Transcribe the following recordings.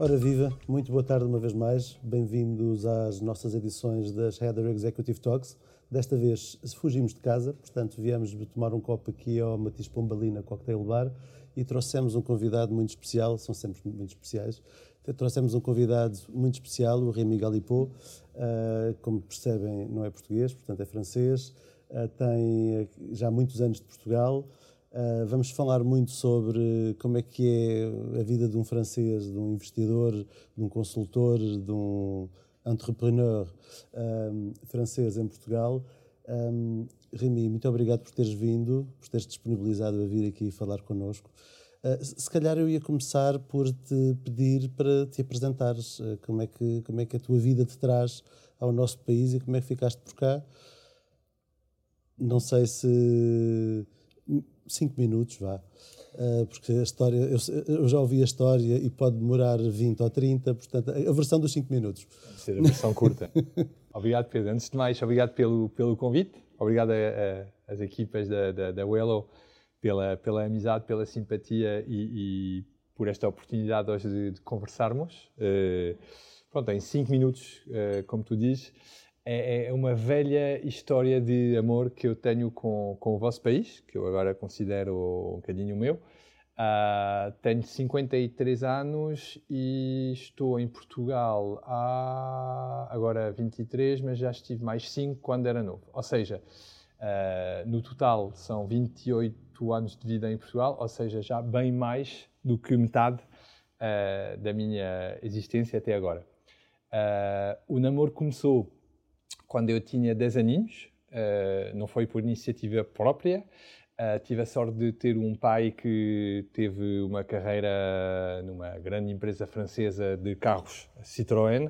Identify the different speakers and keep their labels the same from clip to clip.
Speaker 1: Ora viva, muito boa tarde uma vez mais. Bem-vindos às nossas edições das Header Executive Talks. Desta vez fugimos de casa, portanto viemos tomar um copo aqui ao Matiz Pombalina Cocktail Bar e trouxemos um convidado muito especial, são sempre muito especiais. Trouxemos um convidado muito especial, o Rémi Galipot, uh, como percebem não é português, portanto é francês, uh, tem já muitos anos de Portugal, Uh, vamos falar muito sobre como é que é a vida de um francês, de um investidor, de um consultor, de um entrepreneur um, francês em Portugal. Um, Remy, muito obrigado por teres vindo, por teres disponibilizado a vir aqui falar connosco. Uh, se calhar eu ia começar por te pedir para te apresentares, uh, como, é que, como é que a tua vida te traz ao nosso país e como é que ficaste por cá. Não sei se 5 minutos, vá. Uh, porque a história, eu, eu, já ouvi a história e pode demorar 20 ou 30, portanto, a versão dos 5 minutos.
Speaker 2: Pode ser a versão curta. obrigado, Pedro. Antes de mais, obrigado pelo, pelo convite, obrigado às equipas da, da, da pela, pela amizade, pela simpatia e, e por esta oportunidade hoje de, de conversarmos. Uh, pronto, em 5 minutos, uh, como tu dizes, é, é, uma velha história de amor que eu tenho com, com o vosso país, que eu agora considero um bocadinho meu. Uh, tenho 53 anos e estou em Portugal há agora 23, mas já estive mais 5 quando era novo. Ou seja, uh, no total são 28 anos de vida em Portugal, ou seja, já bem mais do que metade uh, da minha existência até agora. o namoro começou quando eu tinha 10 aninhos, uh, não foi por iniciativa própria. Uh, tive a sorte de ter um pai que teve uma carreira numa grande empresa francesa de carros, Citroën,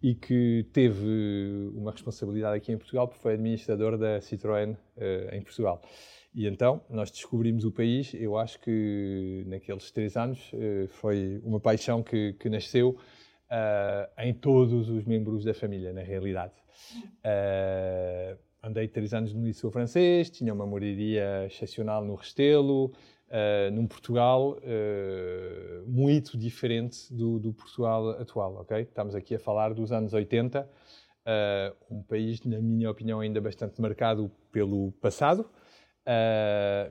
Speaker 2: e que teve uma responsabilidade aqui em Portugal, porque foi administrador da Citroën uh, em Portugal. E então nós descobrimos o país. Eu acho que naqueles três anos uh, foi uma paixão que, que nasceu uh, em todos os membros da família, na realidade. Uh, andei três anos no Liceu Francês, tinha uma moradia excepcional no Restelo, uh, num Portugal uh, muito diferente do, do, Portugal atual, ok? Estamos aqui a falar dos anos 80, uh, um país, na minha opinião, ainda bastante marcado pelo passado,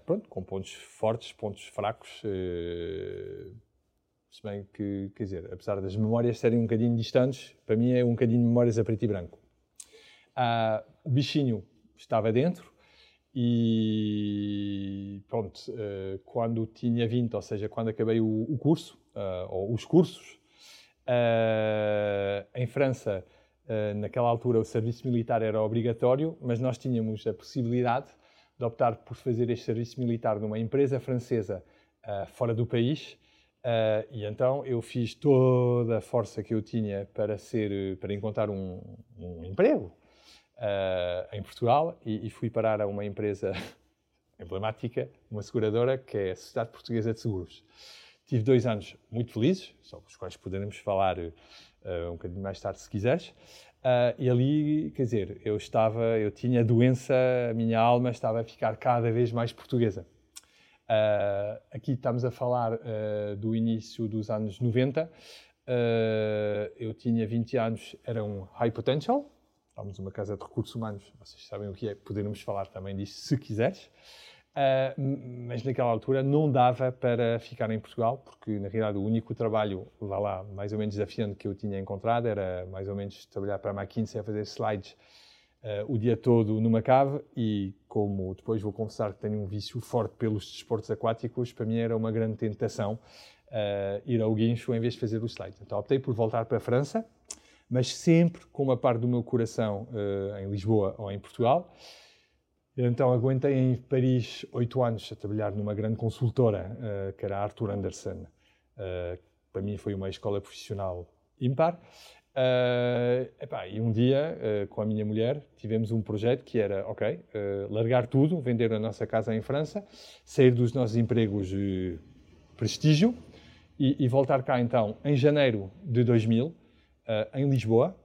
Speaker 2: pronto, com pontos fortes, pontos fracos, se bem que, quer dizer, apesar das memórias serem um bocadinho distantes, para mim é um bocadinho memórias a preto e branco. Ah, o bichinho estava dentro e pronto, uh, quando tinha 20, ou seja, quando acabei o, curso, uh, ou os cursos, uh, em França, naquela altura o serviço militar era obrigatório, mas nós tínhamos a possibilidade de optar por fazer este serviço militar numa empresa francesa fora do país e então eu fiz toda a força que eu tinha para ser, para encontrar um, um emprego uh, em Portugal e, e, fui parar a uma empresa emblemática, uma seguradora que é a Sociedade Portuguesa de Seguros. Tive dois anos muito felizes, sobre os quais poderemos falar uh, um bocadinho mais tarde se quiseres. e ali, quer dizer, eu estava, eu tinha doença, a minha alma estava a ficar cada vez mais portuguesa. Uh, aqui estamos a falar uh, do início dos anos 90. Uh, eu tinha 20 anos, era um high potential. Estávamos numa casa de recursos humanos, vocês sabem o que é, poderemos falar também disso se quiseres. mas naquela altura não dava para ficar em Portugal, porque na realidade o único trabalho, vá lá, mais ou menos desafiante que eu tinha encontrado era mais ou menos trabalhar para a McKinsey a fazer slides uh, o dia todo numa cave e, como depois vou confessar que tenho um vício forte pelos desportos aquáticos, para mim era uma grande tentação uh, ir ao guincho em vez de fazer os slides. Então optei por voltar para a França, mas sempre com uma parte do meu coração uh, em Lisboa ou em Portugal. Então aguentei em Paris oito anos a trabalhar numa grande consultora, que era a Arthur Anderson. para mim foi uma escola profissional ímpar. Uh, epá, e um dia, uh, com a minha mulher, tivemos um projeto que era, ok, uh, largar tudo, vender a nossa casa em França, sair dos nossos empregos de prestígio e, e, voltar cá então em janeiro de 2000, em Lisboa,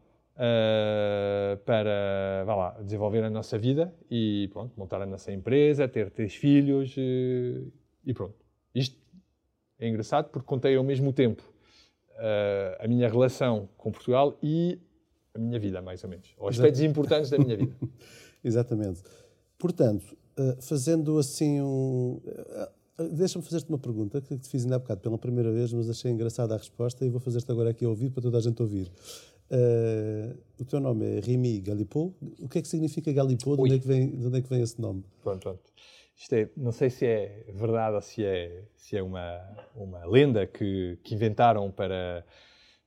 Speaker 2: para, vá lá, desenvolver a nossa vida e pronto, montar a nossa empresa, ter três filhos e pronto. Isto é engraçado porque contei ao mesmo tempo uh, a minha relação com Portugal e a minha vida, mais ou menos. Ou aspectos importantes da minha vida.
Speaker 1: Exatamente. Portanto, uh, fazendo assim um. Uh, Deixa-me fazer-te uma pergunta que te fiz ainda há bocado pela primeira vez, mas achei engraçada a resposta e vou fazer-te agora aqui a ouvir para toda a gente ouvir. Uh, o teu nome é Remy Galipot. O que é que significa Galipot? De onde é que vem, de onde é que vem esse nome?
Speaker 2: Pronto, pronto. Isto é, não sei se é verdade ou se é, se é uma, uma lenda que, que inventaram para,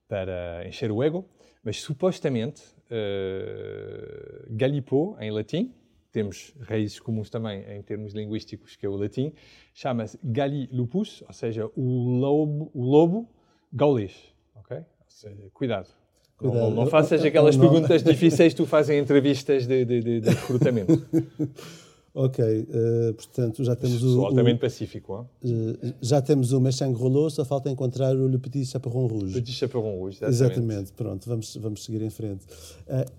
Speaker 2: para encher o ego, mas supostamente uh, Galipot, em latim, temos raízes comuns também em termos linguísticos, que é o latim, chama-se Gali lupus, ou seja, o lobo, o lobo gaulês. Ok? Ou seja, cuidado. Cuidado. Não, não, faças aquelas não, perguntas difíceis que tu fazes em entrevistas de, de, de, de recrutamento.
Speaker 1: Ok, uh, portanto já temos
Speaker 2: Sou o... altamente o, pacífico. Uh,
Speaker 1: já temos o Mechang Rollo, só falta encontrar o Le Petit Chaperon Rouge.
Speaker 2: Petit Chaperon Rouge,
Speaker 1: exatamente. exatamente. pronto, vamos, vamos seguir em frente. Uh,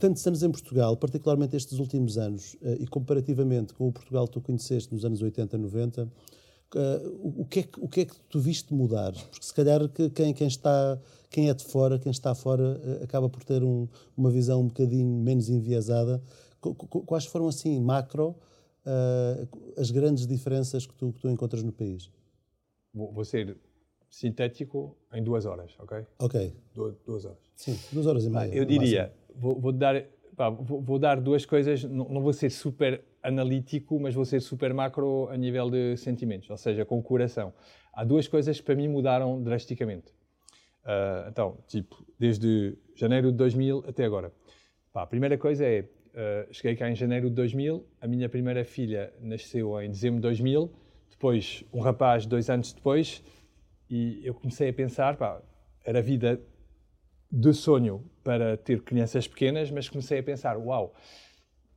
Speaker 1: tantos anos em Portugal, particularmente estes últimos anos, e comparativamente com o Portugal que tu conheceste nos anos 80, 90, o, que é que, o que é que tu viste mudar? Porque se calhar que quem, quem, está, quem é de fora, quem está fora, acaba por ter um, uma visão um bocadinho menos enviesada Quais foram, assim, macro, as grandes diferenças que tu, que tu encontras no país?
Speaker 2: Vou ser sintético em duas horas, ok?
Speaker 1: Ok.
Speaker 2: Du duas horas.
Speaker 1: Sim, duas horas e meia.
Speaker 2: Eu diria, vou, vou, dar, pá, vou, dar duas coisas, não, vou ser super analítico, mas vou ser super macro a nível de sentimentos, ou seja, com o coração. Há duas coisas que para mim mudaram drasticamente. Uh, então, tipo, desde janeiro de 2000 até agora. Pá, a primeira coisa é, Uh, cheguei cá em janeiro de 2000, a minha primeira filha nasceu em dezembro de 2000, depois um rapaz dois anos depois, e eu comecei a pensar, pá, era vida de sonho para ter crianças pequenas, mas comecei a pensar, uau,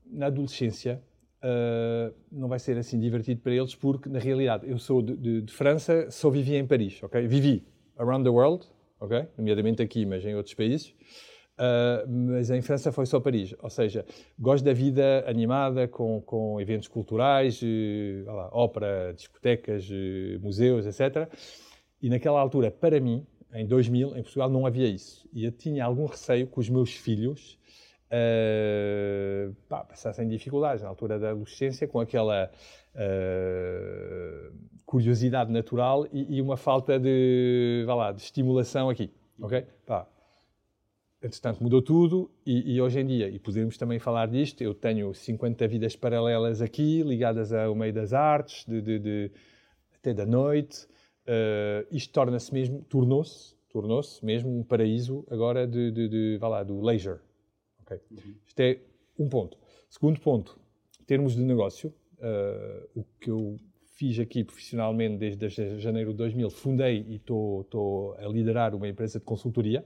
Speaker 2: na adolescência uh, não vai ser assim divertido para eles, porque na realidade eu sou de, de, de França, só vivi em Paris, ok? Vivi around the world, ok? Nomeadamente aqui, mas em outros países. Uh, mas em França foi só Paris. Ou seja, gosto da vida animada, com, com eventos culturais, uh, lá, ópera, discotecas, uh, museus, etc. E naquela altura, para mim, em 2000, em Portugal, não havia isso. E eu tinha algum receio que os meus filhos uh, pá, passassem dificuldades na altura da adolescência, com aquela curiosidade natural e, e, uma falta de, lá, de estimulação aqui. Ok? Pá, entretanto mudou tudo e, e, hoje em dia, e podemos também falar disto, eu tenho 50 vidas paralelas aqui, ligadas ao meio das artes, de, de, de até da noite. Uh, isto torna-se mesmo, tornou-se, tornou-se mesmo um paraíso agora de, de, de vá lá, do leisure. Okay? Uhum. Isto é um ponto. Segundo ponto, em termos de negócio, uh, o que eu fiz aqui profissionalmente desde janeiro de 2000, fundei e estou a liderar uma empresa de consultoria,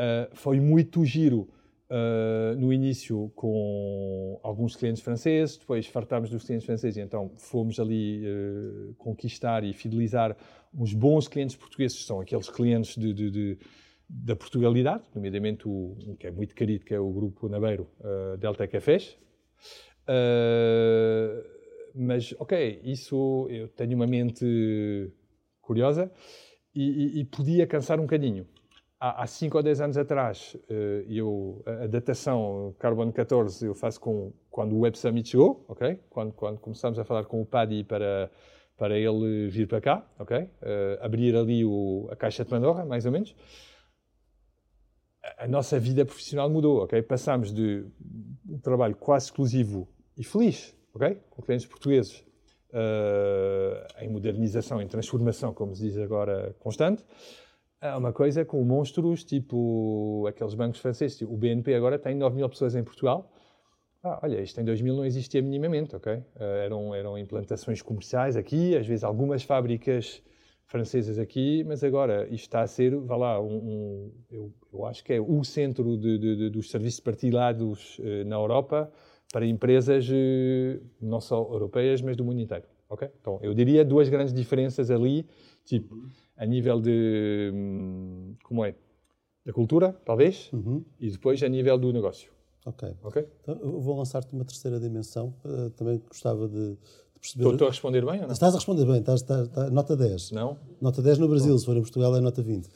Speaker 2: Uh, foi muito giro uh, no início com alguns clientes franceses, depois fartámos dos clientes franceses, então fomos ali uh, conquistar e fidelizar uns bons clientes portugueses, são aqueles clientes de, de, de, da Portugalidade, nomeadamente o que é muito querido, que é o grupo Nabeiro Delta Cafés. mas, ok, isso eu tenho uma mente curiosa e, e, e podia cansar um bocadinho há 5 ou 10 anos atrás, eh, eu, a datação Carbon 14 eu faço com quando o Web Summit chegou, ok? Quando, quando começamos a falar com o Paddy para, para ele vir para cá, ok? Uh, abrir ali o, a caixa de Pandora, mais ou menos. A, a nossa vida profissional mudou, ok? Passámos de um trabalho quase exclusivo e feliz, ok? Com clientes portugueses, uh, em modernização, em transformação, como se diz agora, constante, é uma coisa com monstros, tipo aqueles bancos franceses. Tipo, o BNP agora tem 9 mil pessoas em Portugal. Ah, olha, isto em 2000 não existia minimamente, ok? Uh, eram, eram implantações comerciais aqui, às vezes algumas fábricas francesas aqui, mas agora isto está a ser, vá lá, um, um eu, eu, acho que é o centro de, de, de, dos serviços partilhados uh, na Europa para empresas uh, não só europeias, mas do mundo inteiro, ok? Então, eu diria duas grandes diferenças ali, tipo a nível de. Hum, como é? Da cultura, talvez, uhum. e depois a nível do negócio.
Speaker 1: Ok. okay? Então, eu vou lançar-te uma terceira dimensão. Uh, também gostava de, de,
Speaker 2: perceber. Estou a responder bem ou não?
Speaker 1: Estás a responder bem, estás, estás, estás, nota 10.
Speaker 2: Não?
Speaker 1: Nota 10 no Brasil, se for em Portugal é nota 20. Uh,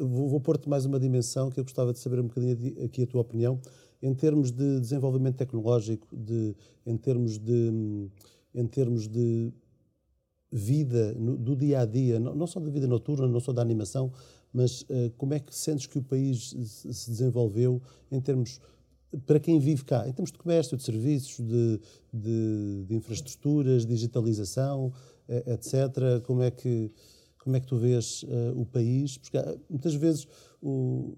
Speaker 1: vou, vou pôr-te mais uma dimensão que eu gostava de saber um bocadinho aqui a tua opinião, em termos de desenvolvimento tecnológico, de, em, termos de, em termos de vida no, do dia a dia, não, não, só da vida noturna, não só da animação, mas uh, como é que sentes que o país se desenvolveu em termos para quem vive cá, em termos de comércio, de serviços, de, de, de infraestruturas, digitalização, etc. Como é que como é que tu vês uh, o país? Porque muitas vezes o,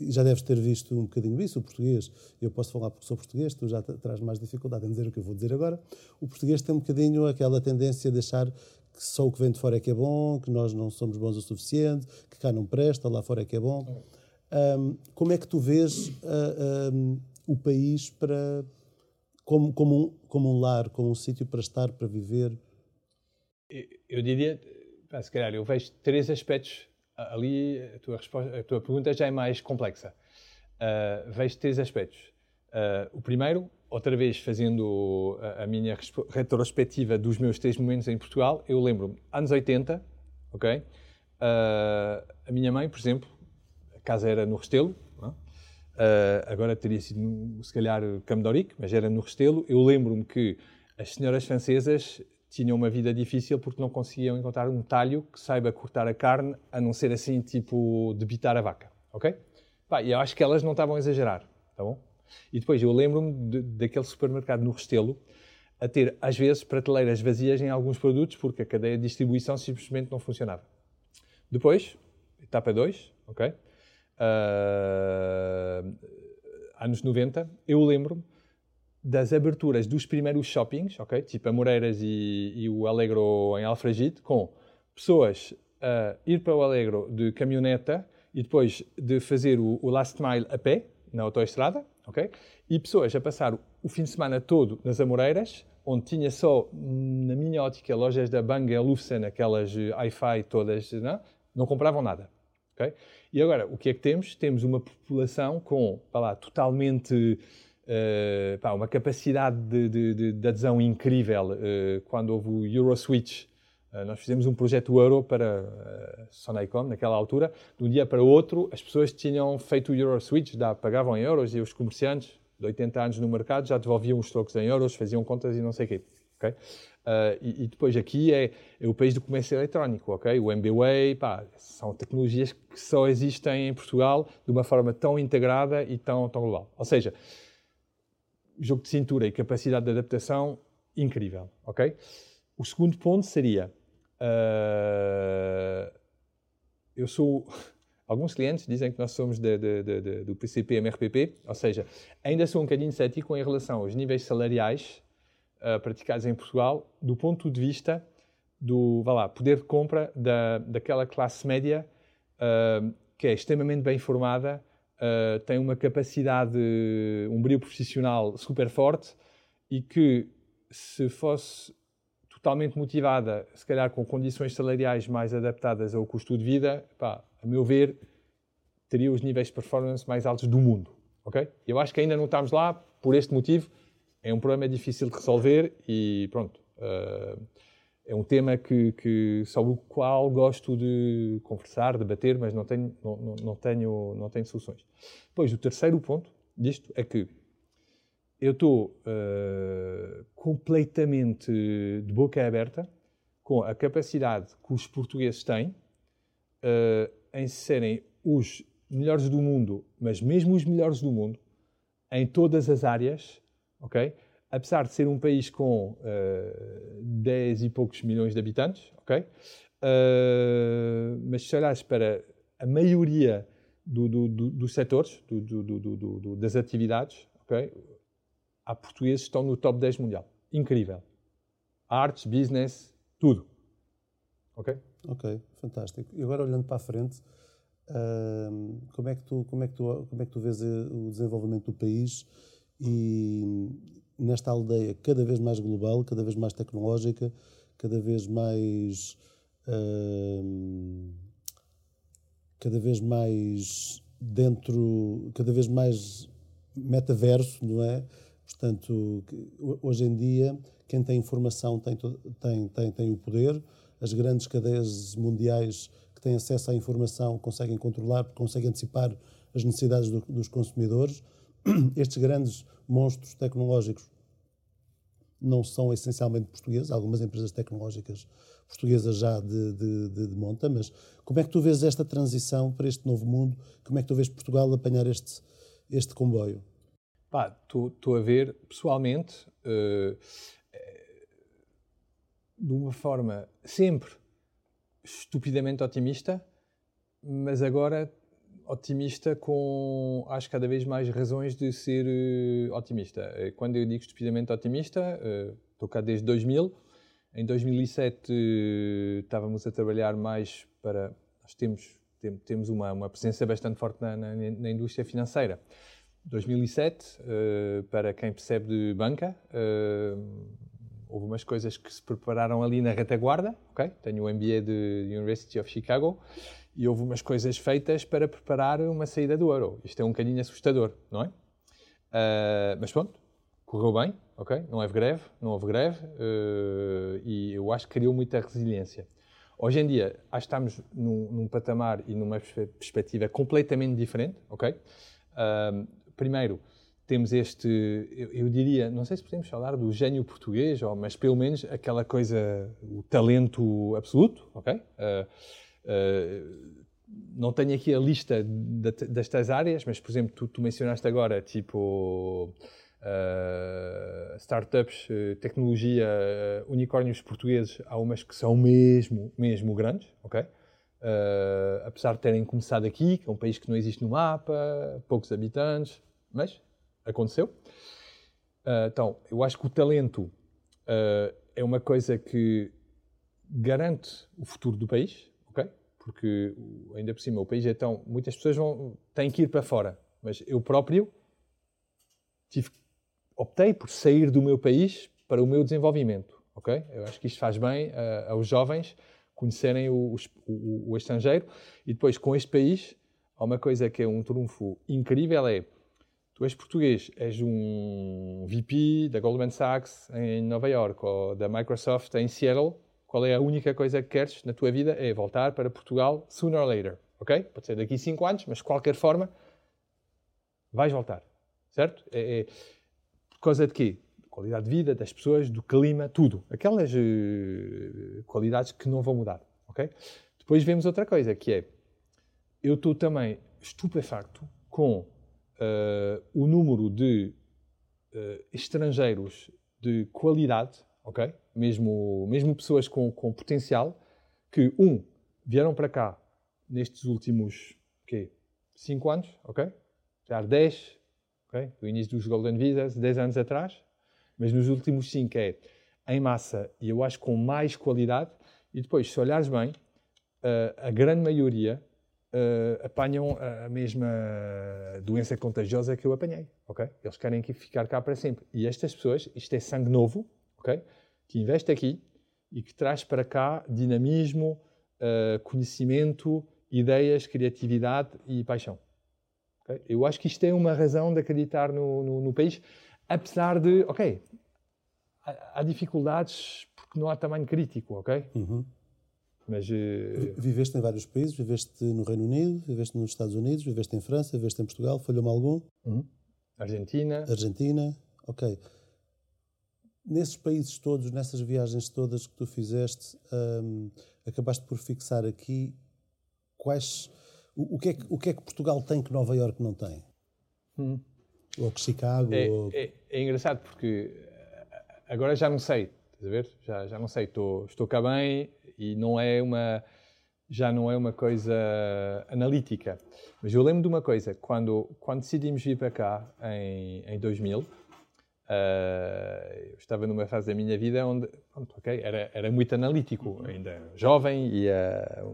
Speaker 1: já deves ter visto um bocadinho isso, o português. Eu posso falar porque sou português, tu já traz mais dificuldade em dizer o que eu vou dizer agora. O português tem um bocadinho aquela tendência de achar que só o que vem de fora é que é bom, que nós não somos bons o suficiente, que cá não presta, lá fora é que é bom. Um, como é que tu vês uh, um, o país para como, como, um, como um lar, como um sítio para estar, para viver?
Speaker 2: Eu diria, se calhar, eu vejo três aspectos. Ali a tua, resposta, a tua pergunta já é mais complexa. Uh, vejo três aspectos. Uh, o primeiro, outra vez fazendo a, a, minha retrospectiva dos meus três momentos em Portugal, eu lembro-me, anos 80, ok? Uh, a minha mãe, por exemplo, a casa era no Restelo, agora teria sido, no, se calhar, Camdoric, mas era no Restelo. Eu lembro-me que as senhoras francesas tinham uma vida difícil porque não conseguiam encontrar um talho que saiba cortar a carne, a não ser assim, tipo, debitar a vaca, ok? Pá, e eu acho que elas não estavam a exagerar, tá bom? E depois eu lembro-me daquele supermercado no Restelo a ter, às vezes, prateleiras vazias em alguns produtos porque a cadeia de distribuição simplesmente não funcionava. Depois, etapa 2, ok? Uh, anos 90, eu lembro-me das aberturas dos primeiros shoppings, ok? Tipo a Moreiras e, e o Alegro em Alfragide, com pessoas a ir para o Alegro de caminhoneta e depois de fazer o, o last mile a pé, na autoestrada, ok? E pessoas a passar o fim de semana todo nas Amoreiras, onde tinha só, na minha ótica, lojas da Bang Olufsen, aquelas hi-fi todas, não, não compravam nada, ok? E agora, o que é que temos? Temos uma população com, lá, totalmente uh, pá, uma capacidade de, de, de, de adesão incrível. Uh, quando houve o Euroswitch, uh, nós fizemos um projeto Euro para uh, Sonicom, naquela altura. De um dia para o outro, as pessoas tinham feito o Euroswitch, da, pagavam em euros e os comerciantes, de 80 anos no mercado, já devolviam os trocos em euros, faziam contas e não sei o quê. Okay? E, e, depois aqui é, é, o país do comércio eletrónico, ok? O MBWay, pá, são tecnologias que só existem em Portugal de uma forma tão integrada e tão, tão global. Ou seja, jogo de cintura e capacidade de adaptação incrível, ok? O segundo ponto seria, uh, eu sou, alguns clientes dizem que nós somos de, de, de, do PCP MRPP, ou seja, ainda sou um bocadinho cético em relação aos níveis salariais uh, praticados em Portugal, do ponto de vista do, vá lá, poder de compra da, daquela classe média uh, que é extremamente bem formada uh, tem uma capacidade, um brilho profissional super forte e que, se fosse totalmente motivada, se calhar com condições salariais mais adaptadas ao custo de vida, pá, a meu ver, teria os níveis de performance mais altos do mundo. ok? Eu acho que ainda não estamos lá por este motivo. É um problema difícil de resolver e pronto. Uh, é um tema que, que, sobre o qual gosto de conversar, debater, mas não tenho, não, não, tenho, não tenho soluções. Pois, o terceiro ponto disto é que eu estou uh, completamente de boca aberta com a capacidade que os portugueses têm uh, em serem os melhores do mundo, mas mesmo os melhores do mundo, em todas as áreas, ok? Apesar de ser um país com uh, eh, 10 e poucos milhões de habitantes, ok? Uh, mas se olhares para a maioria do, do, do, dos setores, das atividades, ok? Há portugueses que estão no top 10 mundial. Incrível. Artes, business, tudo. Ok?
Speaker 1: Ok, fantástico. E agora olhando para a frente, uh, como, é que tu, como, é que tu, como é que tu vês eh, o desenvolvimento do país e, nesta aldeia cada vez mais global, cada vez mais tecnológica, cada vez mais. Uh, cada vez mais dentro, cada vez mais metaverso, não é? Portanto, hoje em dia, quem tem informação tem, tem, tem, tem o poder, as grandes cadeias mundiais que têm acesso à informação conseguem controlar, conseguem antecipar as necessidades do, dos consumidores. Estes grandes monstros tecnológicos não são essencialmente portugueses, algumas empresas tecnológicas portuguesas já de, de, de, de, monta, mas como é que tu vês esta transição para este novo mundo? Como é que tu vês Portugal apanhar este, este comboio?
Speaker 2: Estou a ver, pessoalmente, uh, de uma forma sempre estupidamente otimista, mas agora otimista com, acho, cada vez mais razões de ser uh, otimista. Eh, quando eu digo estupidamente otimista, uh, estou cá desde 2000. Em 2007 uh, estávamos a trabalhar mais para. Nós temos, tem, temos uma, uma presença bastante forte na, na, na indústria financeira. 2007, para quem percebe de banca, houve umas coisas que se prepararam ali na retaguarda, ok? Tenho o MBA de University of Chicago e houve umas coisas feitas para preparar uma saída do euro. Isto é um bocadinho assustador, não é? Uh, mas pronto, correu bem, ok? Não houve greve, não houve greve uh, e eu acho que criou muita resiliência. Hoje em dia, acho que estamos num, num patamar e numa perspectiva completamente diferente, ok? Uh, primeiro, temos este, eu, eu, diria, não sei se podemos falar do gênio português, ou, mas pelo menos aquela coisa, o talento absoluto, ok? Uh, não tenho aqui a lista de, destas áreas, mas, por exemplo, tu, tu mencionaste agora, tipo, uh, startups, tecnologia, unicórnios portugueses, há umas que são mesmo, mesmo grandes, ok? apesar de terem começado aqui, que é um país que não existe no mapa, poucos habitantes, mas aconteceu. Uh, então, eu acho que o talento uh, é uma coisa que garante o futuro do país? Porque ainda por cima o país é tão. Muitas pessoas vão, têm que ir para fora, mas eu próprio tive, optei por sair do meu país para o meu desenvolvimento, ok? Eu acho que isto faz bem uh, aos jovens conhecerem o, o, o estrangeiro e depois com este país há uma coisa que é um trunfo incrível é tu és português, és um VP da Goldman Sachs em Nova York ou da Microsoft em Seattle, qual é a única coisa que queres na tua vida? É voltar para Portugal sooner or later, ok? Pode ser daqui a 5 anos, mas de qualquer forma vais voltar, certo? É, é por causa de quê? Qualidade de vida das pessoas, do clima, tudo. Aquelas uh, qualidades que não vão mudar, ok? Depois vemos outra coisa, que é, eu estou também estupefacto com uh, o número de uh, estrangeiros de qualidade, ok? Mesmo, mesmo pessoas com, com potencial, que, um, vieram para cá nestes últimos, quê? 5 anos, ok? Já há 10, ok? Do início dos Golden Visas, 10 anos atrás, mas nos últimos 5 é em massa e eu acho com mais qualidade. E depois, se olhares bem, uh, a grande maioria uh, apanham a mesma doença contagiosa que eu apanhei, ok? Eles querem ficar cá para sempre. E estas pessoas, isto é sangue novo, ok? Que investe aqui e que traz para cá dinamismo, uh, conhecimento, ideias, criatividade e paixão. Okay? Eu acho que isto é uma razão de acreditar no, no, no país, apesar de, ok, há, há, dificuldades porque não há tamanho crítico, ok?
Speaker 1: Uhum. Mas, uh... Viveste em vários países, viveste no Reino Unido, viveste nos Estados Unidos, viveste em França, viveste em Portugal, falhou-me algum?
Speaker 2: Uhum. Argentina.
Speaker 1: Argentina, ok. Nesses países todos, nessas viagens todas que tu fizeste, um, acabaste por fixar aqui quais. O, o, que é que, o que é que Portugal tem que Nova Iorque não tem?
Speaker 2: Uhum.
Speaker 1: Ou que Chicago?
Speaker 2: É,
Speaker 1: ou...
Speaker 2: é, é engraçado porque agora já não sei, estás a ver? Já, já não sei, estou, estou cá bem, e não é uma já não é uma coisa analítica. Mas eu lembro de uma coisa, quando, quando decidimos vir para cá em, em 2000, uh, eu estava numa fase da minha vida onde pronto, okay, era, era muito analítico, ainda jovem e a,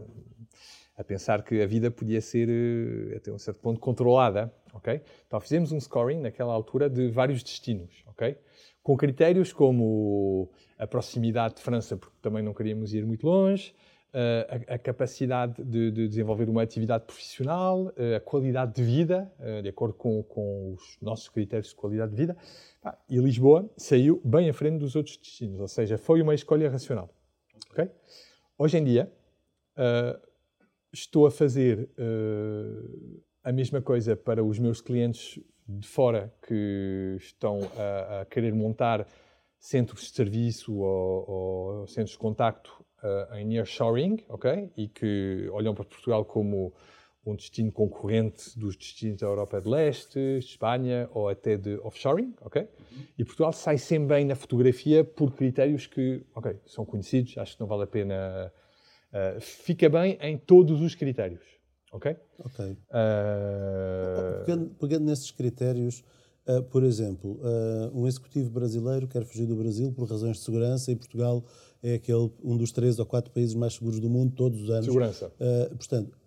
Speaker 2: a pensar que a vida podia ser eh, até um certo ponto controlada. Okay? Então fizemos um scoring naquela altura de vários destinos, okay? com critérios como a proximidade de França, porque também não queríamos ir muito longe, a, a, capacidade de, de, desenvolver uma atividade profissional, a qualidade de vida, de acordo com, com, os nossos critérios de qualidade de vida. E Lisboa saiu bem à frente dos outros destinos, ou seja, foi uma escolha racional. Okay? Hoje em dia, uh, estou a fazer uh, a mesma coisa para os meus clientes de fora que estão a, a querer montar centros de serviço ou, ou centros de contacto uh, em nearshoring, ok? E que olham para Portugal como um destino concorrente dos destinos da Europa de Leste, Espanha ou até de offshoring, ok? Uhum. E Portugal sai sempre bem na fotografia por critérios que, ok, são conhecidos, acho que não vale a pena. Uh, fica bem em todos os critérios, ok?
Speaker 1: Ok. Uh... Pegando, pegando, nesses critérios, uh, por exemplo, um executivo brasileiro quer fugir do Brasil por razões de segurança e Portugal é aquele, um dos três ou quatro países mais seguros do mundo todos os anos.
Speaker 2: Segurança.
Speaker 1: portanto,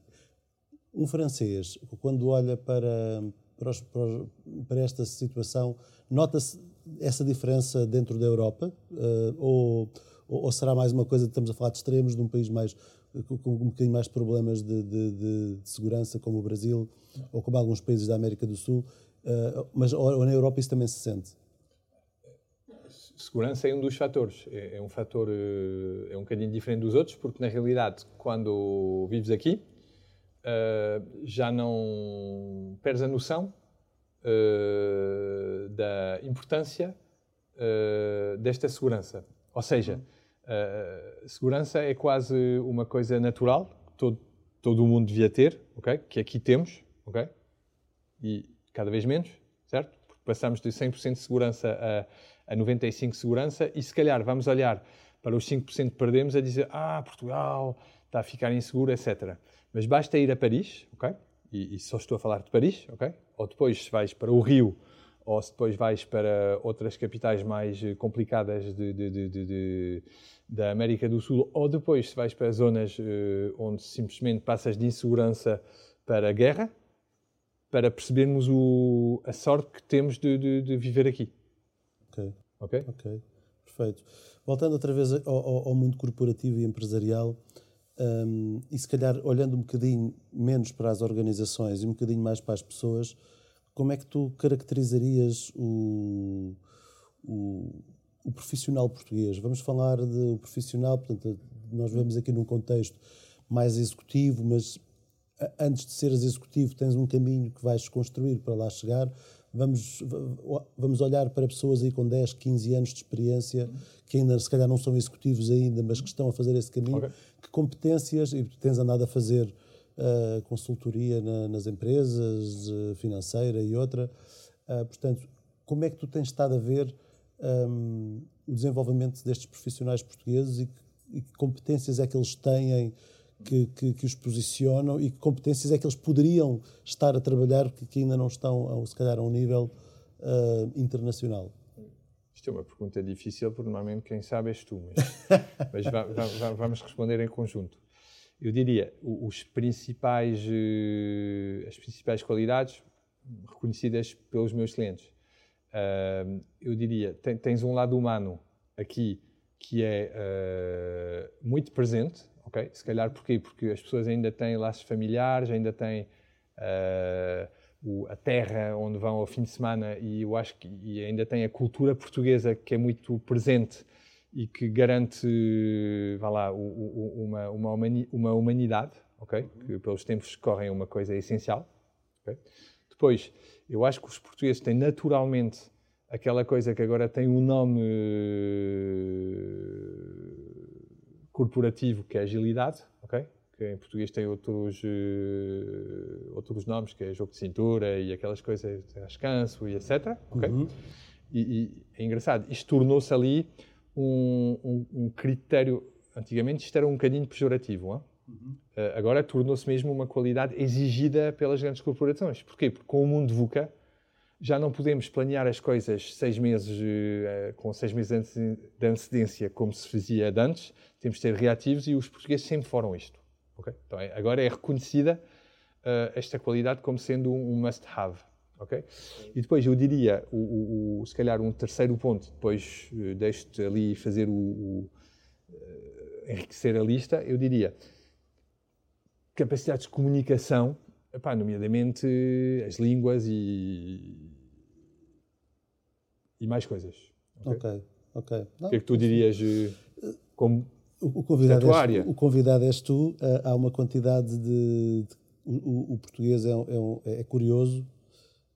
Speaker 1: um francês, quando olha para, para, os, para esta situação, nota-se essa diferença dentro da Europa? Uh, ou, ou, será mais uma coisa, estamos a falar de extremos, de um país mais com um bocadinho mais problemas de, de, de, de segurança, como o Brasil, ou como alguns países da América do Sul, uh, mas ou, ou na Europa isso também se sente?
Speaker 2: Segurança é um dos fatores. É, é um fator, eh, é um bocadinho diferente dos outros, porque na realidade, quando vives aqui, uh, já não perdes a noção uh, da importância uh, desta segurança. Ou seja, segurança é quase uma coisa natural que todo, todo o mundo devia ter, ok? Que aqui temos, ok? E cada vez menos, certo? Porque passamos de 100% de segurança a, a 95% de segurança e se calhar vamos olhar para os 5% que perdemos a dizer ah, Portugal está a ficar inseguro, etc. Mas basta ir a Paris, ok? E, e, só estou a falar de Paris, ok? Ou depois se vais para o Rio, ou se depois vais para outras capitais mais eh, complicadas de, de, de, da América do Sul, ou depois se vais para zonas uh, onde simplesmente passas de insegurança para guerra, para percebermos o, a sorte que temos de, viver aqui.
Speaker 1: Ok. Ok? Ok. Perfeito. Voltando outra vez ao, ao, ao mundo corporativo e empresarial, um, e se calhar olhando um bocadinho menos para as organizações e um bocadinho mais para as pessoas, como é que tu caracterizarias o, o, o profissional português? Vamos falar de profissional, portanto, nós vemos aqui num contexto mais executivo, mas antes de seres executivo tens um caminho que vais construir para lá chegar vamos, vamos olhar para pessoas aí com 10, 15 anos de experiência, que ainda se calhar não são executivos ainda, mas que estão a fazer esse caminho. Okay. Que competências, e tens andado a fazer uh, consultoria na, nas empresas, uh, financeira e outra, uh, portanto, como é que tu tens estado a ver um, o desenvolvimento destes profissionais portugueses e que, e que competências é que eles têm que, que, que, os posicionam e que competências é que eles poderiam estar a trabalhar que, que ainda não estão, se calhar, a um nível uh, internacional?
Speaker 2: Isto é uma pergunta difícil, porque normalmente quem sabe és tu, mas, mas vamos responder em conjunto. Eu diria, os principais, uh, as principais qualidades reconhecidas pelos meus clientes. Uh, eu diria, tens um lado humano aqui que é muito presente, ok? Se calhar porquê? Porque as pessoas ainda têm laços familiares, ainda têm uh, o, a terra onde vão ao fim de semana e eu acho que e ainda têm a cultura portuguesa que é muito presente e que garante, vá lá, o, o, uma, uma, humani, uma, humanidade, ok? Uhum. Que pelos tempos que correm uma coisa essencial. Okay? Depois, eu acho que os portugueses têm naturalmente aquela coisa que agora tem um nome corporativo, que é agilidade, ok? Que em português tem outros, uh, outros nomes, que é jogo de cintura e aquelas coisas, descanso e etc. Ok? Uhum. E, e, é engraçado, isto tornou-se ali um, um, um, critério. Antigamente isto era um bocadinho pejorativo, uhum. uh, agora tornou-se mesmo uma qualidade exigida pelas grandes corporações. Porquê? Porque com o mundo VUCA já não podemos planear as coisas seis meses, uh, com seis meses de antecedência, como se fazia antes. Temos de ser reativos e os portugueses sempre foram isto. Okay? Então, é, agora é reconhecida uh, esta qualidade como sendo um must-have. Okay? E depois eu diria, o, o, o, se calhar um terceiro ponto, depois uh, deixo-te ali fazer o, enriquecer a lista, eu diria capacidades de comunicação, epá, nomeadamente as línguas e, e mais coisas.
Speaker 1: Ok, ok.
Speaker 2: o que é que tu dirias eh, como
Speaker 1: o, convidado, és, área? o convidado és tu. Eh, há uma quantidade de. de o, o, português é, é, é curioso,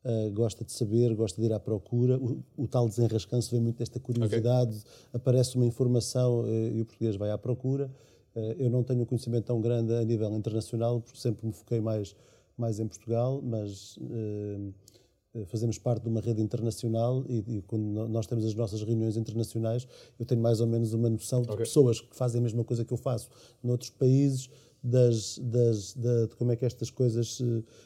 Speaker 1: uh, gosta de saber, gosta de ir à procura. O, o tal desenrascanço vem muito desta curiosidade. Okay. Aparece uma informação uh, e o português vai à procura. Uh, eu não tenho um conhecimento tão grande a nível internacional, porque sempre me foquei mais, mais em Portugal, mas fazemos parte de uma rede internacional e, e, quando nós temos as nossas reuniões internacionais, eu tenho mais ou menos uma noção de okay. pessoas que fazem a mesma coisa que eu faço noutros países, das, das, da, de como é que estas coisas,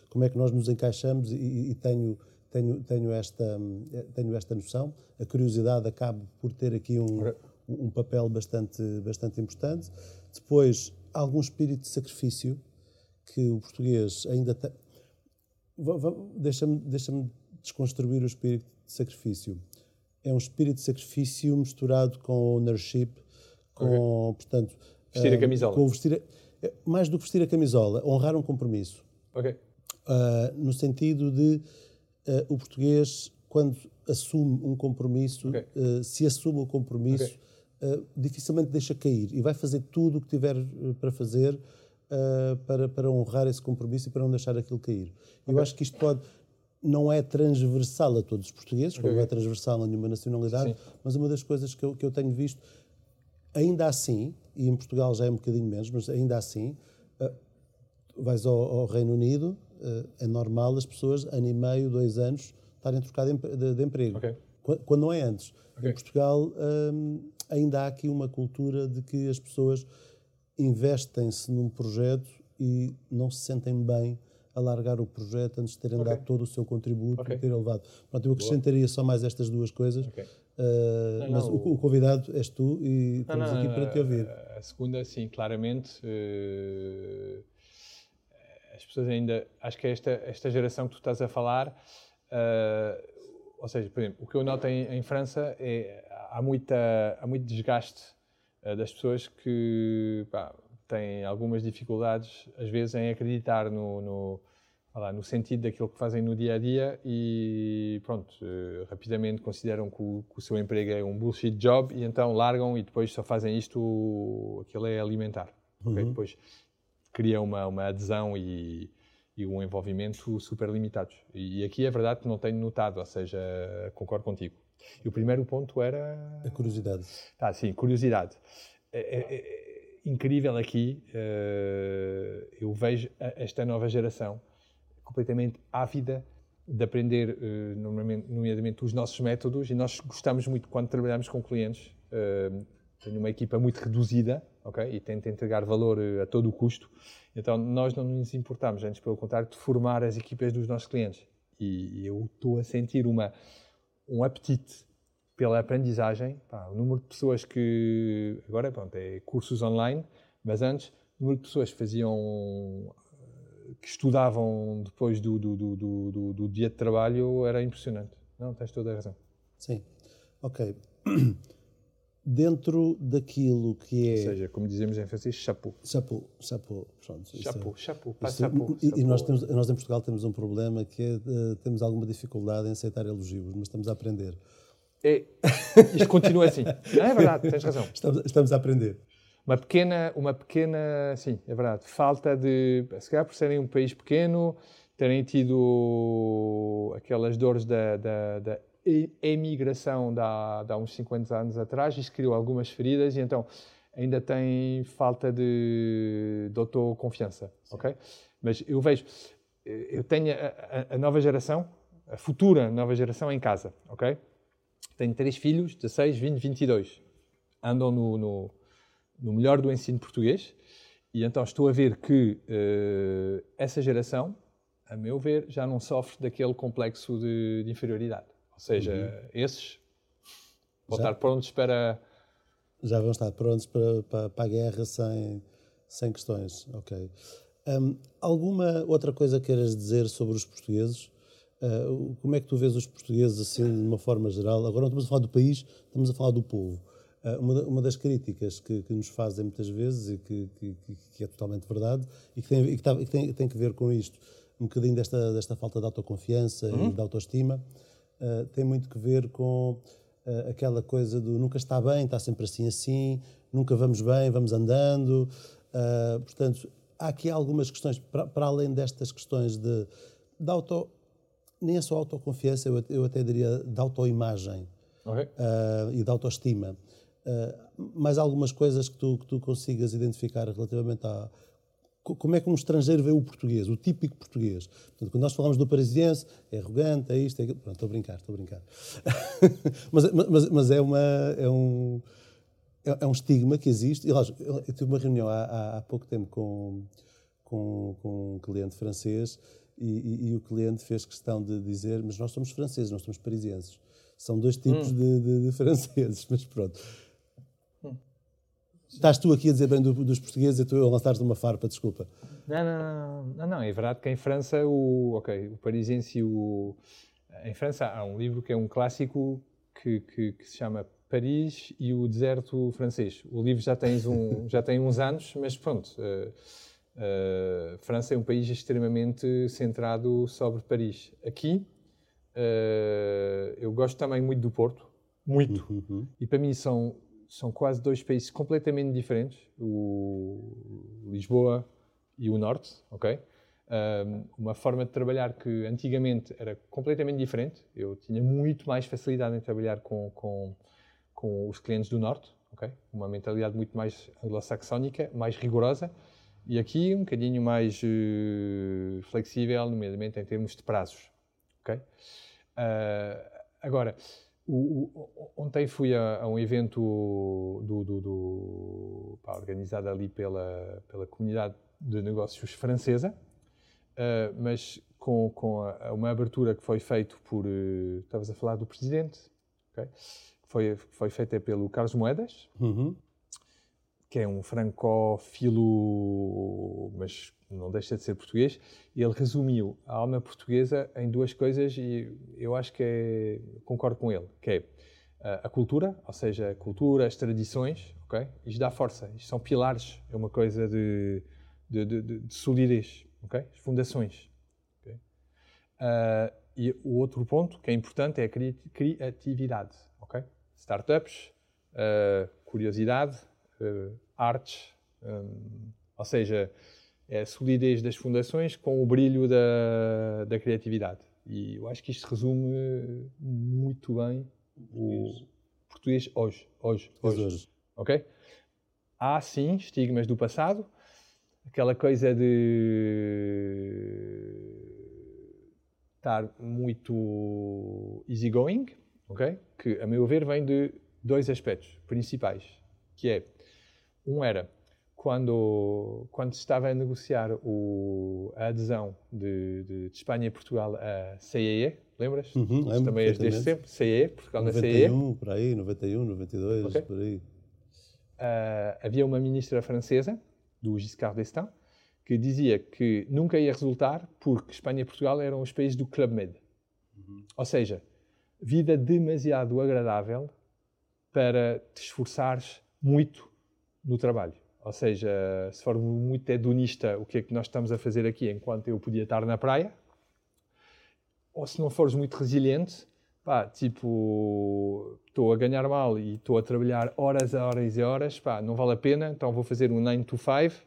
Speaker 1: como é que nós nos encaixamos e, e tenho, tenho, tenho, esta, tenho esta noção. A curiosidade acaba por ter aqui um, um papel bastante, bastante importante. Depois, algum espírito de sacrifício que o português ainda tem. Deixa-me deixa desconstruir o espírito de sacrifício. É um espírito de sacrifício misturado com ownership, com, okay. portanto...
Speaker 2: Vestir a camisola. Com vestir a,
Speaker 1: é, mais do que vestir a camisola, honrar um compromisso.
Speaker 2: Ok.
Speaker 1: Uh, no sentido de uh, o português, quando assume um compromisso, okay. uh, se assume o compromisso, okay. dificilmente deixa cair e vai fazer tudo o que tiver para fazer para, para honrar esse compromisso e para não deixar aquilo cair. Eu acho que isto pode não é transversal a todos os portugueses, okay. não é transversal a nenhuma nacionalidade, Sim. mas uma das coisas que eu, que eu tenho visto Ainda assim, e em Portugal já é um bocadinho menos, mas ainda assim, uh, vais ao, ao, Reino Unido, uh, é normal as pessoas, ano e meio, dois anos, estarem a trocar de, de, de emprego. Okay. Quando, quando, não é antes. Okay. Em Portugal um, ainda há aqui uma cultura de que as pessoas investem-se num projeto e não se sentem bem a largar o projeto antes de terem okay. dado todo o seu contributo okay. e terem levado. Pronto, eu acrescentaria Boa. só mais estas duas coisas. Okay. Uh, não, mas não, o, o, convidado és tu e estamos não, aqui para te ouvir.
Speaker 2: A segunda, sim, claramente. Uh, as pessoas ainda. Acho que é esta, esta geração que tu estás a falar. Uh, ou seja, por exemplo, o que eu noto em, em França é há, muita, há muito desgaste das pessoas que pá, têm algumas dificuldades, às vezes, em acreditar no, no lá, no sentido daquilo que fazem no dia a dia e pronto, uh, rapidamente consideram que o, que o, seu emprego é um bullshit job e então largam e depois só fazem isto, aquilo é alimentar. Uhum. Okay? Depois cria uma, uma adesão e, e, um envolvimento super limitados. E aqui é verdade que não tenho notado, ou seja, concordo contigo. E o primeiro ponto era.
Speaker 1: A curiosidade.
Speaker 2: Tá, sim, curiosidade. É, é, é incrível aqui, uh, eu vejo esta nova geração completamente ávida de aprender, uh, nomeadamente, os nossos métodos, e nós gostamos muito quando trabalhamos com clientes. Uh, tenho uma equipa muito reduzida, ok? E tento entregar valor a todo o custo. Então, nós não nos importamos, antes pelo contrário, de formar as equipas dos nossos clientes. E, e eu estou a sentir uma, um apetite pela aprendizagem. Pá, o número de pessoas que. Agora, pronto, é cursos online, mas antes, o número de pessoas que faziam que estudavam depois do, do, do, do, do dia de trabalho era impressionante. Não, tens toda a razão.
Speaker 1: Sim. Ok. Dentro daquilo que é.
Speaker 2: Ou seja, como dizemos em francês, chapeau.
Speaker 1: Chapeau, chapeau. Pronto,
Speaker 2: chapeau, é, chapeau,
Speaker 1: isso, chapeau. E, e nós, temos, nós em Portugal temos um problema que é, uh, temos alguma dificuldade em aceitar elogios, mas estamos a aprender.
Speaker 2: É, isto continua assim. Não é verdade, tens razão.
Speaker 1: Estamos, estamos a aprender
Speaker 2: uma pequena, uma pequena, sim, é verdade, falta de, se calhar por serem um país pequeno, terem tido aquelas dores da, da, da emigração de há, de há uns 50 anos atrás, isso criou algumas feridas e então ainda tem falta de, de autoconfiança, ok? Mas eu vejo, eu tenho a, a, nova geração, a futura nova geração em casa, ok? Tenho três filhos, 16, 20, 22. Andam no, no no melhor do ensino português, e então estou a ver que uh, essa geração, a meu ver, já não sofre daquele complexo de, de inferioridade. Ou seja, uhum. esses vão já, estar prontos para.
Speaker 1: Já vão estar prontos para, para, para a guerra sem, sem questões. Ok. Um, alguma outra coisa queiras dizer sobre os portugueses? Uh, como é que tu vês os portugueses assim de uma forma geral? Agora não estamos a falar do país, estamos a falar do povo. Uh, uma, uma, das críticas que, que, nos fazem muitas vezes e que, que, que é totalmente verdade e que, tem, e tá, tem, tem, que ver com isto, um bocadinho desta, desta falta de autoconfiança uhum. e de autoestima, uh, tem muito que ver com uh, aquela coisa do nunca está bem, está sempre assim assim, nunca vamos bem, vamos andando. portanto, há aqui algumas questões, para, para além destas questões de, de auto, nem é só autoconfiança, eu, eu até diria de autoimagem okay. uh, e de autoestima. Uh, mais algumas coisas que tu, que tu consigas identificar relativamente a como é que um estrangeiro vê o português, o típico português. Portanto, quando nós falamos do parisiense, é arrogante, é isto, é aquilo. Pronto, estou a brincar, estou a brincar. mas, mas, mas, é, uma, é, um, é, é, um estigma que existe. E, lógico, eu, tive uma reunião há, há, há pouco tempo com, com, com um cliente francês e, e, e, o cliente fez questão de dizer: Mas nós somos franceses, nós somos parisienses. São dois tipos hum. de, de, de, franceses, mas pronto. Estás tu aqui a dizer bem do, dos portugueses e tu a lançar-te uma farpa, desculpa.
Speaker 2: Não, não, não, não, é verdade que em França o, okay, o parisiense e o... Em França há um livro que é um clássico que, que, que se chama Paris e o deserto francês. O livro já, tens um, já tem uns anos, mas pronto... Uh, Uh, França é um país extremamente centrado sobre Paris. Aqui, uh, eu gosto também muito do Porto, muito. Uhum. E para mim são, são quase dois países completamente diferentes, o Lisboa e o Norte, ok? Uma forma de trabalhar que antigamente era completamente diferente. Eu tinha muito mais facilidade em trabalhar com, com, com os clientes do Norte, ok? Uma mentalidade muito mais anglo-saxónica, mais rigorosa. E aqui um bocadinho mais uh, flexível, nomeadamente em termos de prazos. Okay? Uh, agora, o, o, ontem fui a, a um evento do, do, do, pá, organizado ali pela, pela comunidade de negócios francesa, uh, mas com, com a, uma abertura que foi feita por. Uh, estavas a falar do presidente, okay? foi, foi feita pelo Carlos Moedas. Uhum que é um francófilo, mas não deixa de ser português, e ele resumiu a alma portuguesa em duas coisas e eu acho que é, concordo com ele, que é a cultura, ou seja, a cultura, as tradições, ok? Isto dá força, isto são pilares, é uma coisa de, de, de, de solidez, ok? As fundações. Okay? Uh, e o outro ponto que é importante é a criatividade, ok? Startups, uh, curiosidade, uh, artes, um, ou seja, é a solidez das fundações com o brilho da, da criatividade. E eu acho que isto resume muito bem o português hoje. Hoje. Hoje. hoje. Ok? Há, sim, estigmas do passado. Aquela coisa de estar muito easygoing, ok? Que, a meu ver, vem de dois aspectos principais, que é um era quando, quando se estava a negociar o, a adesão de, de, de, Espanha e Portugal à CEE, lembras?
Speaker 1: Uhum, lembro
Speaker 2: também és desde sempre, CEE, Portugal
Speaker 1: 91,
Speaker 2: na
Speaker 1: por aí, 91, 92, okay. por aí.
Speaker 2: Uh, havia uma ministra francesa, do Giscard d'Estaing, que dizia que nunca ia resultar porque Espanha e Portugal eram os países do Club Med. Uhum. Ou seja, vida demasiado agradável para te esforçares muito no trabalho. Ou seja, se for muito hedonista, o que é que nós estamos a fazer aqui enquanto eu podia estar na praia? Ou se não fores muito resiliente, pá, tipo, estou a ganhar mal e estou a trabalhar horas a horas e horas, pá, não vale a pena, então vou fazer um 9 to 5,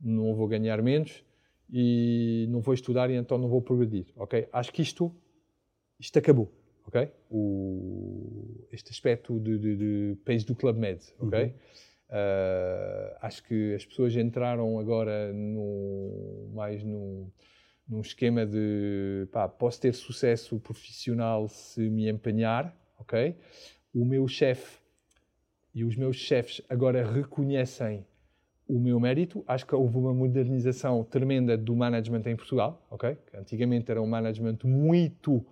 Speaker 2: não vou ganhar menos e não vou estudar e então não vou progredir, ok? Acho que isto, isto acabou, ok? O, este aspecto de, de, de do Club Med, ok? Uhum. Uh, acho que as pessoas entraram agora no, mais num, num esquema de pá, posso ter sucesso profissional se me empenhar, ok? O meu chefe e os meus chefes agora reconhecem o meu mérito. Acho que houve uma modernização tremenda do management em Portugal, ok? Antigamente era um management muito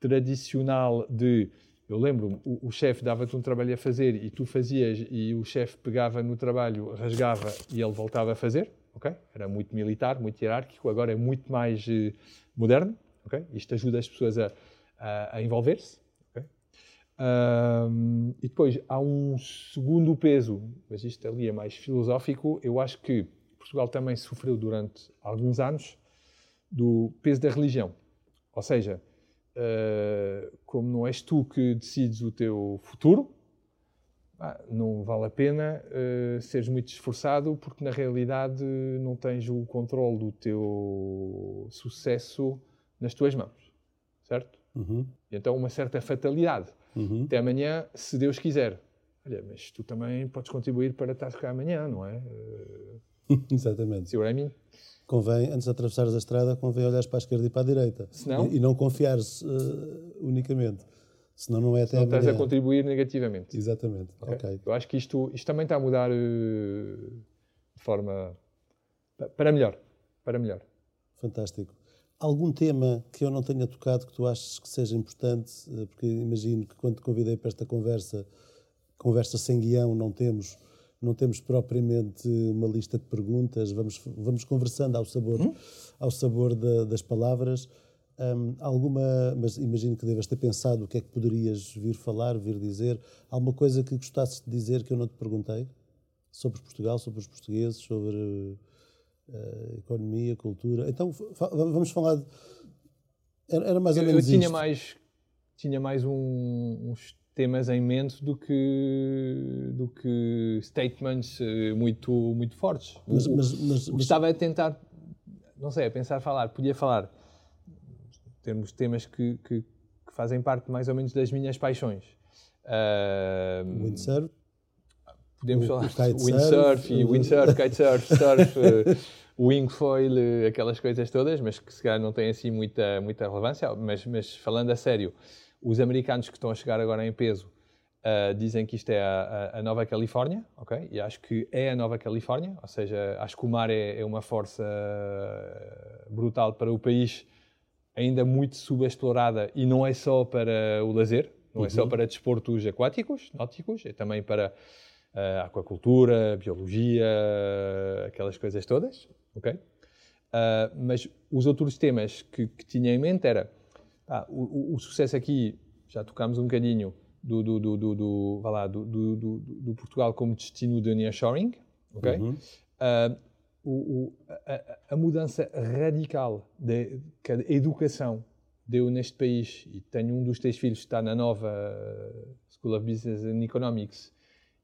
Speaker 2: tradicional de eu lembro o, o chefe dava-te um trabalho a fazer e tu fazias e o chefe pegava no trabalho, rasgava e ele voltava a fazer, ok? Era muito militar, muito hierárquico, agora é muito mais uh, moderno, ok? Isto ajuda as pessoas a, a, a envolver-se? Um, e depois há um segundo peso, mas isto ali é mais filosófico. Eu acho que Portugal também sofreu durante alguns anos do peso da religião. Ou seja, uh, como não és tu que decides o teu futuro, ah, não vale a pena uh, seres muito esforçado porque na realidade não tens o controle do teu sucesso nas tuas mãos, certo? Uhum. Então uma certa fatalidade. Uhum. Até amanhã, se Deus quiser. Olha, mas tu também podes contribuir para estar cá amanhã, não é?
Speaker 1: Exatamente.
Speaker 2: See what I mean?
Speaker 1: Convém, antes de atravessares a estrada, convém olhar para a esquerda e para a direita.
Speaker 2: Senão?
Speaker 1: E, e não confiares uh, unicamente. Senão não é até
Speaker 2: Senão estás a contribuir negativamente.
Speaker 1: Exatamente. Okay. okay.
Speaker 2: Eu acho que isto, isto também está a mudar uh, de forma... para melhor. Para melhor.
Speaker 1: Fantástico algum tema que eu não tenha tocado que tu achas que seja importante? Eh, porque imagino que quando te convidei para esta conversa, conversa sem guião, não temos, não temos propriamente uma lista de perguntas, vamos, vamos conversando ao sabor, hum? ao sabor da, das palavras. Um, alguma, mas imagino que devas ter pensado o que é que poderias vir falar, vir dizer. Alguma coisa que gostasses de dizer que eu não te perguntei? Sobre Portugal, sobre os portugueses, sobre uh, economia, cultura. Então vamos falar. De, era, era, mais ou menos
Speaker 2: eu, eu tinha
Speaker 1: isto.
Speaker 2: mais tinha mais um, uns temas em mente do que do que statements eh, muito muito fortes. Mas, mas, mas, estava a tentar não sei, a pensar falar, podia falar termos temas que, que, que, fazem parte mais ou menos das minhas paixões.
Speaker 1: Uh, windsurf?
Speaker 2: Podemos o, falar o windsurf, e windsurf, kitesurf, surf, uh, wingfoil, uh, aquelas coisas todas, mas que se calhar não têm assim muita, muita relevância. Mas, mas falando a sério, os americanos que estão a chegar agora em peso uh, dizem que isto é a, a, Nova Califórnia, ok? E acho que é a Nova Califórnia, ou seja, acho que o mar é, é uma força brutal para o país, ainda muito subexplorada e não é só para o lazer, não uhum. é só uhum. para desportos aquáticos, náuticos, é também para uh, aquacultura, biologia, aquelas coisas todas, ok? Uh, mas os outros temas que, que, tinha em mente era ah, o, o, sucesso aqui, já tocámos um bocadinho do, do, do, do, do, lá, do, do, do, do, Portugal como destino de nearshoring, ok? Uhum. Uh, o, a, a, mudança radical de, que a educação deu neste país, e tenho um dos três filhos que está na nova School of Business and Economics,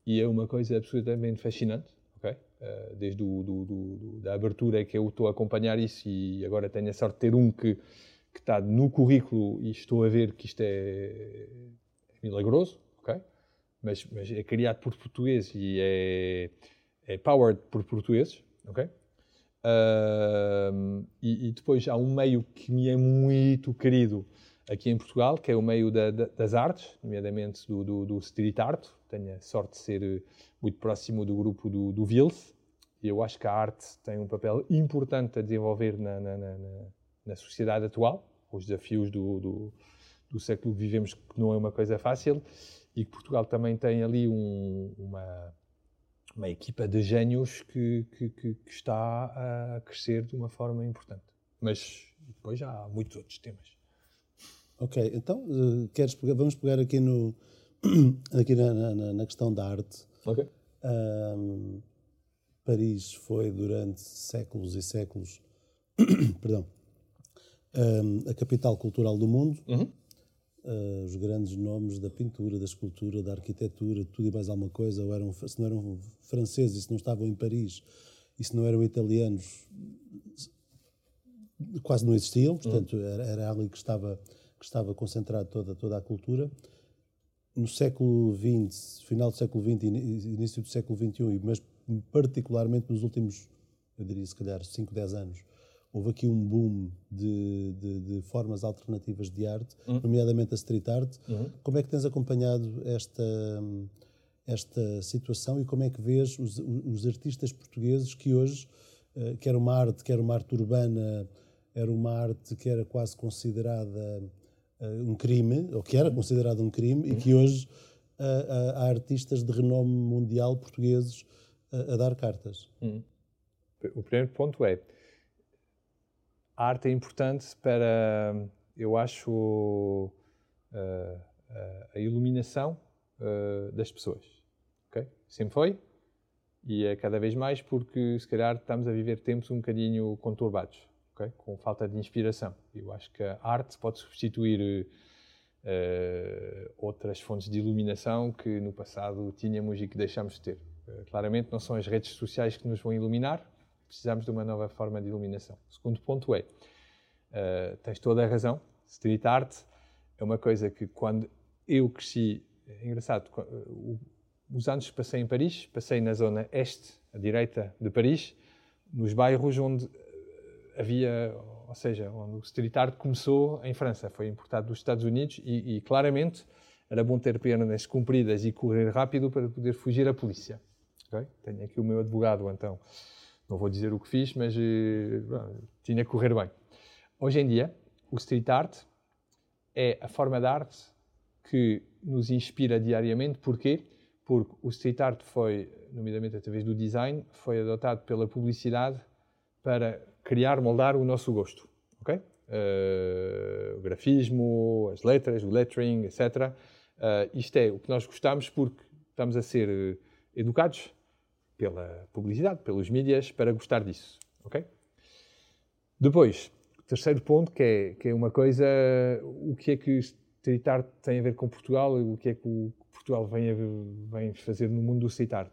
Speaker 2: e é uma coisa absolutamente fascinante, ok? Uh, desde o, do, do, da abertura que eu estou a acompanhar isso e agora tenho a sorte de ter um que, que está no currículo e estou a ver que isto é, milagroso, ok? Mas, mas, é criado por portugueses e é, é powered por portugueses, ok? Uh, e, e, depois há um meio que me é muito querido aqui em Portugal, que é o meio da, da, das artes, nomeadamente do, do, do, street art. Tenho a sorte de ser eh, muito próximo do grupo do, do Vils, e eu acho que a arte tem um papel importante a desenvolver na, na, na, na sociedade atual, os desafios do, do, do, século que vivemos, que não é uma coisa fácil, e que Portugal também tem ali um, uma, uma equipa de gênios que, que, que, que está a crescer de uma forma importante. Mas depois já há muitos outros temas.
Speaker 1: Ok, então uh, queres pegar, vamos pegar aqui, no, aqui na, na, na questão da arte.
Speaker 2: Ok.
Speaker 1: Um, Paris foi durante séculos e séculos, perdão, um, a capital cultural do mundo. Uhum. Uh, os grandes nomes da pintura, da escultura, da arquitetura, tudo e mais alguma coisa, ou eram, se não eram franceses se não estavam em Paris, e se não eram italianos, quase não existiam, portanto uhum. era, era ali que estava que estava concentrado toda, toda a cultura. No século XX, final do século XX início do século XXI, mas particularmente nos últimos, eu diria se calhar 5, 10 anos, houve aqui um boom de, de, de formas alternativas de arte, uhum. nomeadamente a street art. Uhum. Como é que tens acompanhado esta, esta situação e como é que vês os, os artistas portugueses que hoje, eh, quer uma arte, quer uma arte urbana, era uma arte que era quase considerada um crime, ou que era considerado um crime, e que hoje há artistas de renome mundial portugueses a, a dar cartas. Hum.
Speaker 2: O primeiro ponto é a arte é importante para, eu acho, uh, uh, a iluminação uh, das pessoas. Okay? Sempre foi e é cada vez mais porque, se calhar, estamos a viver tempos um bocadinho conturbados, okay? com falta de inspiração. Eu acho que a arte pode substituir uh, outras fontes de iluminação que no passado tínhamos e que deixamos de ter. Uh, claramente, não são as redes sociais que nos vão iluminar, precisamos de uma nova forma de iluminação. O segundo ponto é, tens toda a razão, street art é uma coisa que quando eu cresci, é engraçado, os anos que passei em Paris, passei na zona este, à direita de Paris, nos bairros onde eh, havia, ou seja, onde o street art começou em França, foi importado dos Estados Unidos e, e claramente era bom ter pernas compridas e correr rápido para poder fugir à polícia. Okay? Tenho aqui o meu advogado, então não vou dizer o que fiz, mas uh, tinha que correr bem. Hoje em dia, o street art é a forma de arte que nos inspira diariamente. Porquê? Porque o street art foi, nomeadamente através do design, foi adotado pela publicidade para criar, moldar o nosso gosto. Ok? Uh, o grafismo, as letras, o lettering, etc. Uh, eh, isto é o que nós gostamos porque estamos a ser educados pela publicidade, pelos mídias, para gostar disso. Ok? Depois, terceiro ponto, que é, que é uma coisa, o que é que street art tem a ver com Portugal, o que é que o Portugal vem, a, vem fazer no mundo do street art.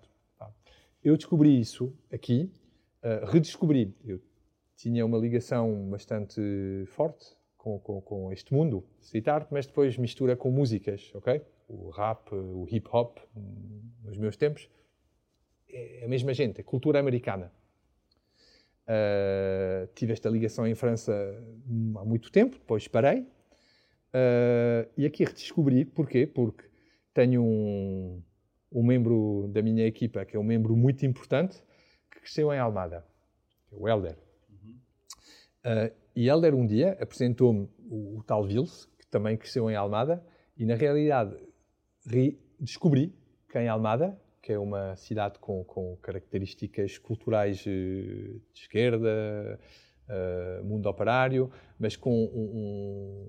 Speaker 2: Eu descobri isso aqui, uh, redescobri. Eu tinha uma ligação bastante forte com, com, com este mundo, street art, mas depois mistura com músicas, ok? O rap, o hip hop, nos meus tempos, é a mesma gente, é cultura americana. Uh, tive esta ligação em França há muito tempo, depois parei. Uh, e aqui redescobri, porquê? Porque tenho um, um membro da minha equipa, que é um membro muito importante, que cresceu em Almada, é o Helder. Uh, e Helder um dia apresentou-me o, o, tal Vils, que também cresceu em Almada, e na realidade descobri que em Almada que é uma cidade com, com características culturais eh, de esquerda, uh, mundo operário, mas com um,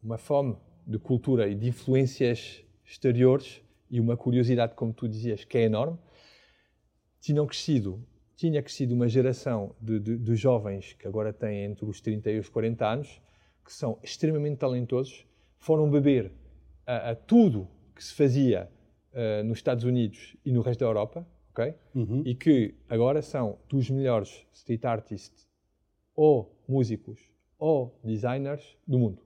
Speaker 2: uma fome de cultura e de influências exteriores e uma curiosidade, como tu dizias, que é enorme. Tinham crescido, tinha crescido uma geração de, de, de jovens que agora têm entre os 30 e os 40 anos, que são extremamente talentosos, foram beber a, a tudo que se fazia uh, nos Estados Unidos e no resto da Europa, ok? Uhum. E que agora são dos melhores street artists ou músicos ou designers do mundo,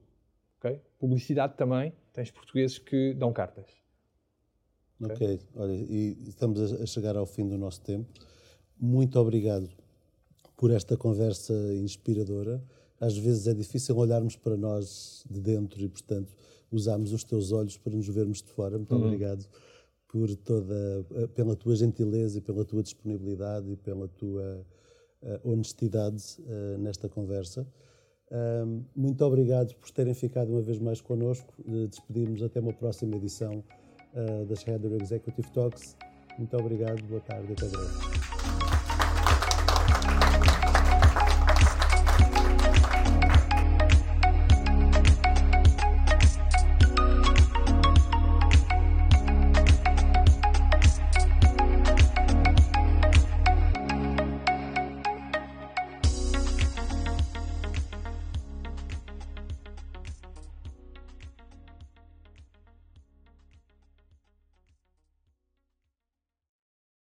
Speaker 2: ok? Publicidade também, tens portugueses que dão cartas.
Speaker 1: Ok, okay. olha, e estamos a chegar ao fim do nosso tempo. Muito obrigado por esta conversa inspiradora. Às vezes é difícil olharmos para nós de dentro e, portanto, usarmos os teus olhos para nos vermos de fora. Muito uhum. obrigado por toda, eh, pela tua gentileza e pela tua disponibilidade e pela tua uh, honestidade uh, nesta conversa. Uh, muito obrigado por terem ficado uma vez mais connosco. despedimos até uma próxima edição das Header Executive Talks. Muito obrigado, boa tarde até breve.